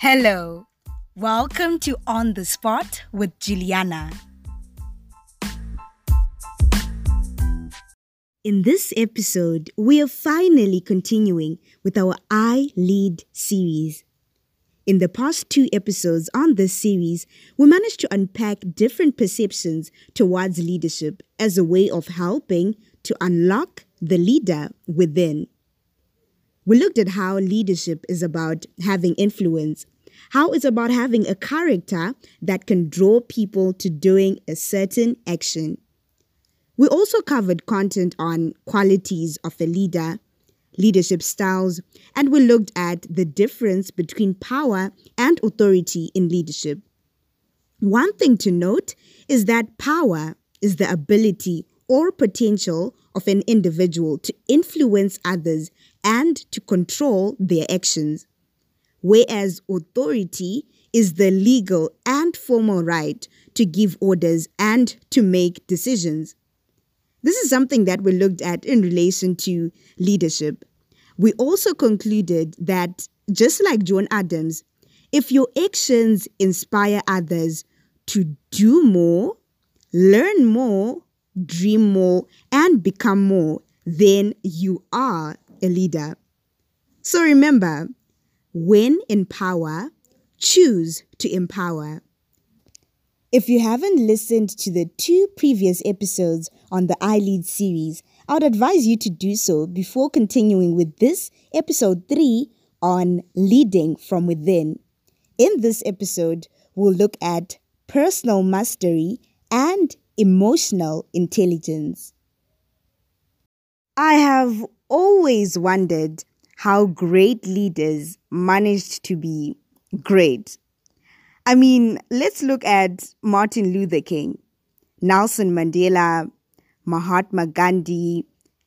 Hello. Welcome to On the Spot with Juliana. In this episode, we are finally continuing with our I Lead series. In the past two episodes on this series, we managed to unpack different perceptions towards leadership as a way of helping to unlock the leader within. We looked at how leadership is about having influence, how it's about having a character that can draw people to doing a certain action. We also covered content on qualities of a leader, leadership styles, and we looked at the difference between power and authority in leadership. One thing to note is that power is the ability or potential of an individual to influence others and to control their actions, whereas authority is the legal and formal right to give orders and to make decisions. This is something that we looked at in relation to leadership. We also concluded that, just like John Adams, if your actions inspire others to do more, learn more, dream more, and become more, then you are a leader. So remember, when in power, choose to empower. If you haven't listened to the two previous episodes on the I Lead series, I would advise you to do so before continuing with this episode 3 on leading from within. In this episode, we'll look at personal mastery and emotional intelligence. I have always wondered how great leaders managed to be great. I mean, let's look at Martin Luther King, Nelson Mandela, Mahatma Gandhi,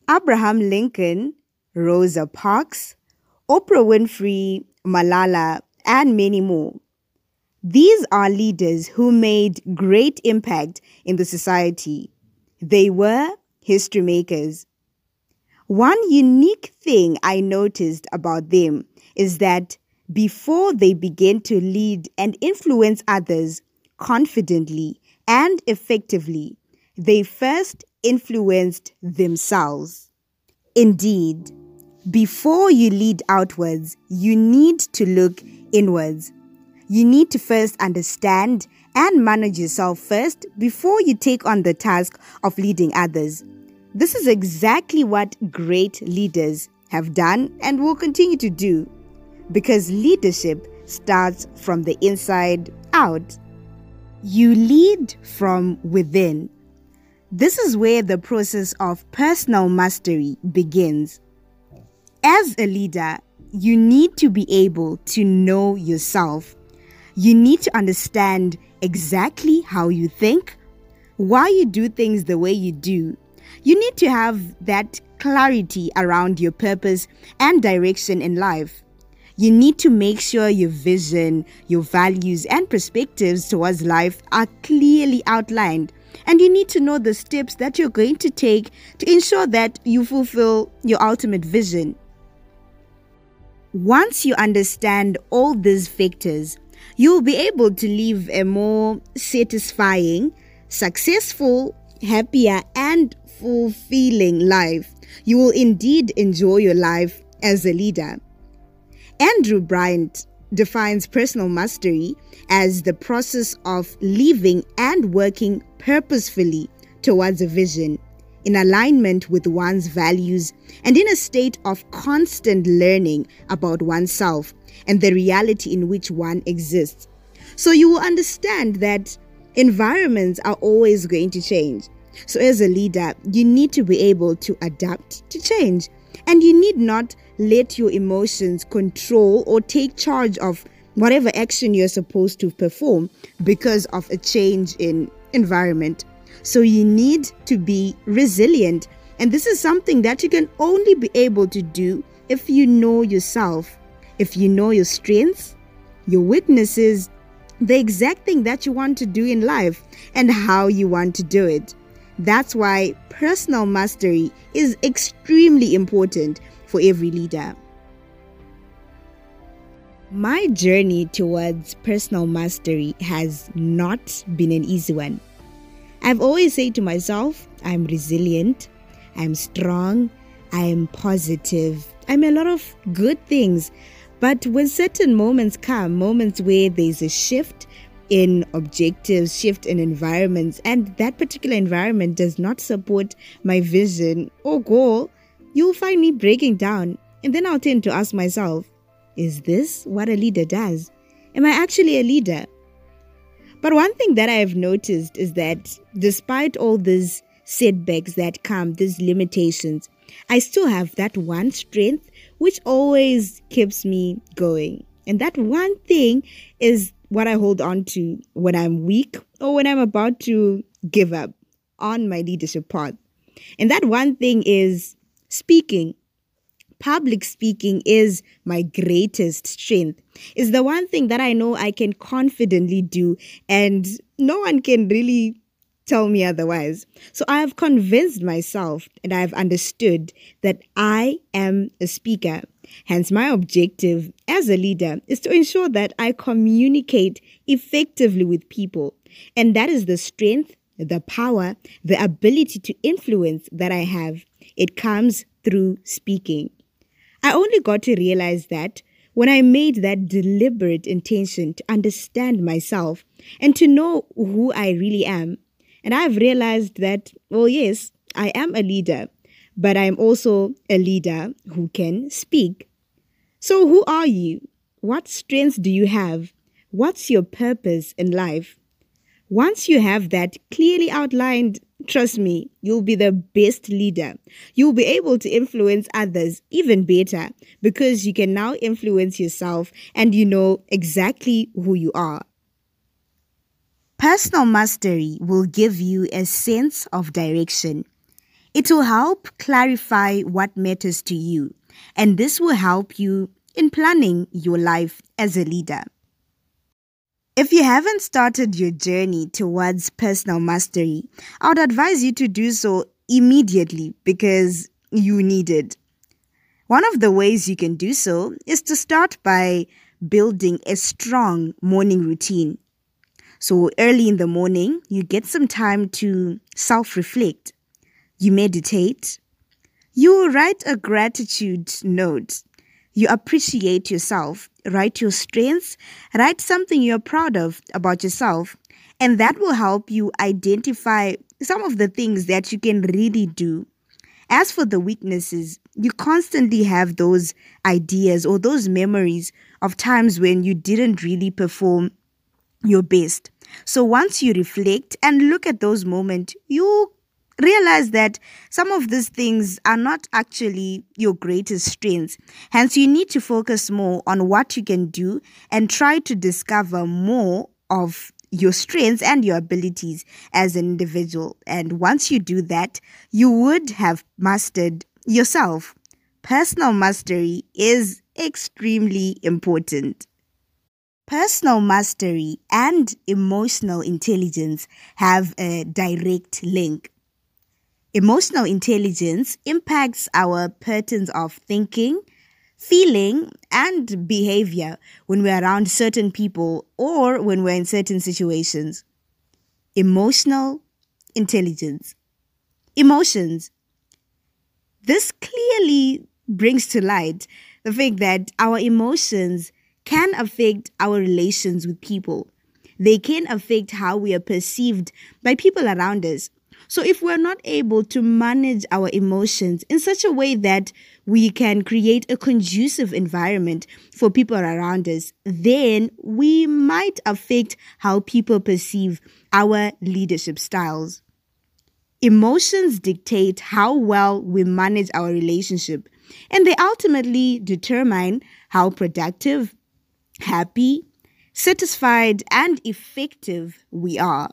Abraham Lincoln, Rosa Parks, Oprah Winfrey, Malala, and many more. These are leaders who made great impact in the society. They were history makers. One unique thing I noticed about them is that before they begin to lead and influence others confidently and effectively, they first influenced themselves. Indeed, before you lead outwards, you need to look inwards. You need to first understand and manage yourself first before you take on the task of leading others. This is exactly what great leaders have done and will continue to do because leadership starts from the inside out. You lead from within. This is where the process of personal mastery begins. As a leader, you need to be able to know yourself. You need to understand exactly how you think, why you do things the way you do, you need to have that clarity around your purpose and direction in life. You need to make sure your vision, your values, and perspectives towards life are clearly outlined. And you need to know the steps that you're going to take to ensure that you fulfill your ultimate vision. Once you understand all these factors, you'll be able to live a more satisfying, successful, happier, and fulfilling life. You will indeed enjoy your life as a leader. Andrew Bryant defines personal mastery as the process of living and working purposefully towards a vision in alignment with one's values and in a state of constant learning about oneself and the reality in which one exists. So you will understand that environments are always going to change. So, as a leader, you need to be able to adapt to change. And you need not let your emotions control or take charge of whatever action you're supposed to perform because of a change in environment. So, you need to be resilient. And this is something that you can only be able to do if you know yourself, if you know your strengths, your weaknesses, the exact thing that you want to do in life, and how you want to do it. That's why personal mastery is extremely important for every leader. My journey towards personal mastery has not been an easy one. I've always said to myself, I'm resilient, I'm strong, I am positive, I'm a lot of good things. But when certain moments come, moments where there's a shift in objectives, shift in environments, and that particular environment does not support my vision or goal, you'll find me breaking down. And then I'll tend to ask myself, is this what a leader does? Am I actually a leader? But one thing that I've noticed is that despite all these setbacks that come, these limitations, I still have that one strength which always keeps me going. And that one thing is what I hold on to when I'm weak or when I'm about to give up on my leadership path. And that one thing is speaking public speaking is my greatest strength. It's the one thing that I know I can confidently do, and no one can really tell me otherwise. So I have convinced myself and I have understood that I am a speaker. Hence, my objective as a leader is to ensure that I communicate effectively with people. And that is the strength, the power, the ability to influence that I have. It comes through speaking. I only got to realize that when I made that deliberate intention to understand myself and to know who I really am. And I've realized that, well, yes, I am a leader, but I'm also a leader who can speak. So, who are you? What strengths do you have? What's your purpose in life? Once you have that clearly outlined, trust me, you'll be the best leader. You'll be able to influence others even better because you can now influence yourself and you know exactly who you are. Personal mastery will give you a sense of direction. It will help clarify what matters to you, and this will help you in planning your life as a leader. If you haven't started your journey towards personal mastery, I would advise you to do so immediately because you need it. One of the ways you can do so is to start by building a strong morning routine. So, early in the morning, you get some time to self reflect. You meditate. You write a gratitude note you appreciate yourself, write your strengths, write something you're proud of about yourself, and that will help you identify some of the things that you can really do. As for the weaknesses, you constantly have those ideas or those memories of times when you didn't really perform your best. So once you reflect and look at those moments, you realize that some of these things are not actually your greatest strengths. Hence, you need to focus more on what you can do and try to discover more of your strengths and your abilities as an individual. And once you do that, you would have mastered yourself. Personal mastery is extremely important. Personal mastery and emotional intelligence have a direct link. Emotional intelligence impacts our patterns of thinking, feeling, and behavior when we're around certain people or when we're in certain situations. Emotional intelligence. Emotions. This clearly brings to light the fact that our emotions can affect our relations with people. They can affect how we are perceived by people around us. So if we're not able to manage our emotions in such a way that we can create a conducive environment for people around us, then we might affect how people perceive our leadership styles. Emotions dictate how well we manage our relationship, and they ultimately determine how productive, happy, satisfied, and effective we are.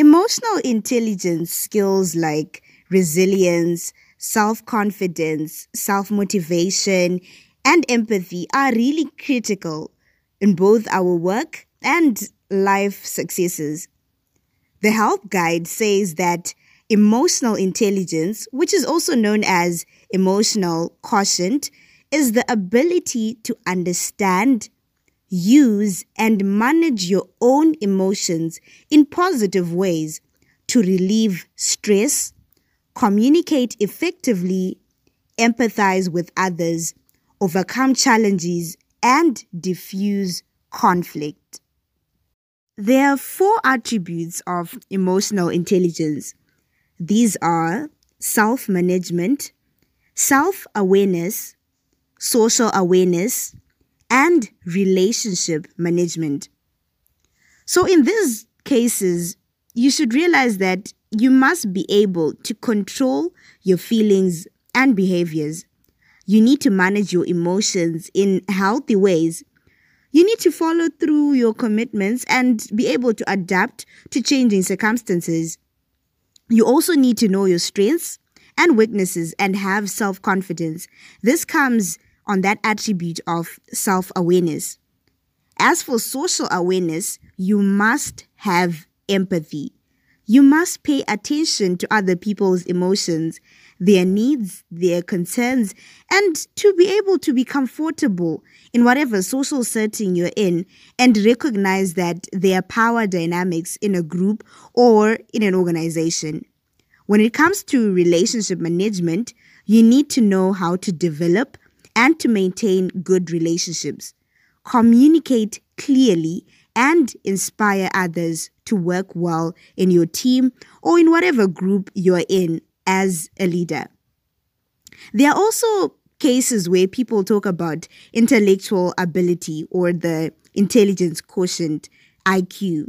Emotional intelligence skills like resilience, self confidence, self motivation, and empathy are really critical in both our work and life successes. The Help Guide says that emotional intelligence, which is also known as emotional quotient, is the ability to understand, use, and manage your own emotions in positive ways to relieve stress, communicate effectively, empathize with others, overcome challenges, and diffuse conflict. There are four attributes of emotional intelligence. These are self management, self awareness, social awareness, and relationship management. So, in these cases, you should realize that you must be able to control your feelings and behaviors. You need to manage your emotions in healthy ways. You need to follow through your commitments and be able to adapt to changing circumstances. You also need to know your strengths and weaknesses and have self confidence. This comes on that attribute of self awareness. As for social awareness, you must have empathy. You must pay attention to other people's emotions, their needs, their concerns, and to be able to be comfortable in whatever social setting you're in and recognize that there are power dynamics in a group or in an organization. When it comes to relationship management, you need to know how to develop and to maintain good relationships. Communicate clearly and inspire others to work well in your team or in whatever group you're in as a leader. There are also cases where people talk about intellectual ability or the intelligence quotient, IQ.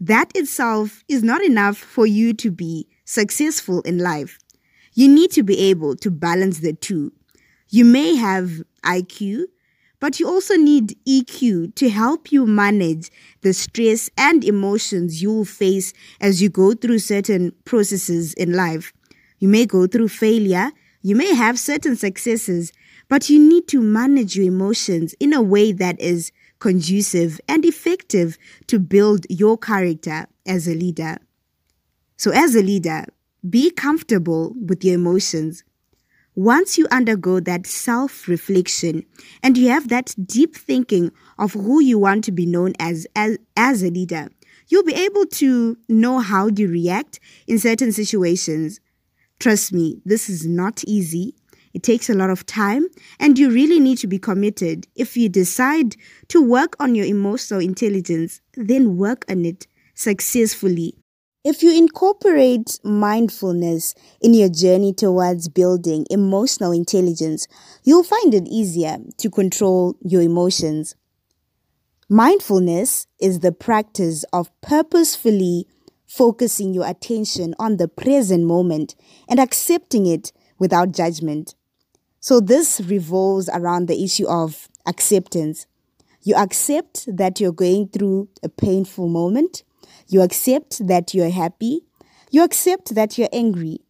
That itself is not enough for you to be successful in life. You need to be able to balance the two. You may have IQ, but you also need EQ to help you manage the stress and emotions you will face as you go through certain processes in life. You may go through failure, you may have certain successes, but you need to manage your emotions in a way that is conducive and effective to build your character as a leader. So, as a leader, be comfortable with your emotions once you undergo that self reflection and you have that deep thinking of who you want to be known as, as as a leader, you'll be able to know how you react in certain situations. Trust me, this is not easy. It takes a lot of time, and you really need to be committed. If you decide to work on your emotional intelligence, then work on it successfully if you incorporate mindfulness in your journey towards building emotional intelligence, you'll find it easier to control your emotions. Mindfulness is the practice of purposefully focusing your attention on the present moment and accepting it without judgment. So, this revolves around the issue of acceptance. You accept that you're going through a painful moment you accept that you're happy. You accept that you're angry.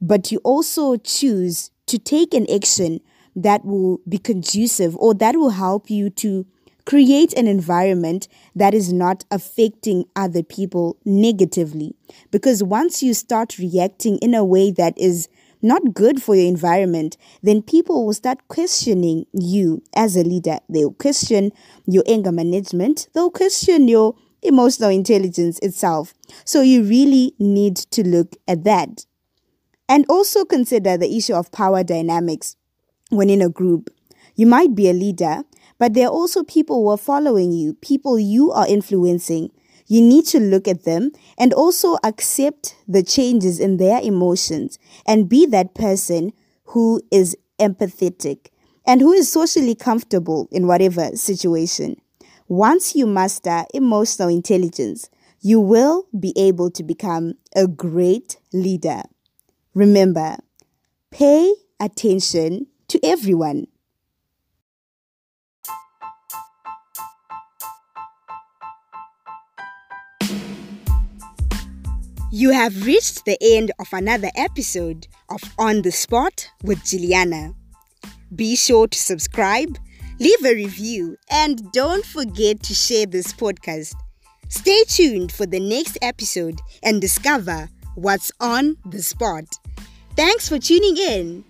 But you also choose to take an action that will be conducive or that will help you to create an environment that is not affecting other people negatively. Because once you start reacting in a way that is not good for your environment, then people will start questioning you as a leader. They'll question your anger management, they'll question your emotional intelligence itself. So you really need to look at that. And also consider the issue of power dynamics when in a group. You might be a leader, but there are also people who are following you, people you are influencing. You need to look at them and also accept the changes in their emotions and be that person who is empathetic and who is socially comfortable in whatever situation. Once you master emotional intelligence, you will be able to become a great leader. Remember, pay attention to everyone. You have reached the end of another episode of On the Spot with Juliana. Be sure to subscribe leave a review, and don't forget to share this podcast. Stay tuned for the next episode and discover what's on the spot. Thanks for tuning in.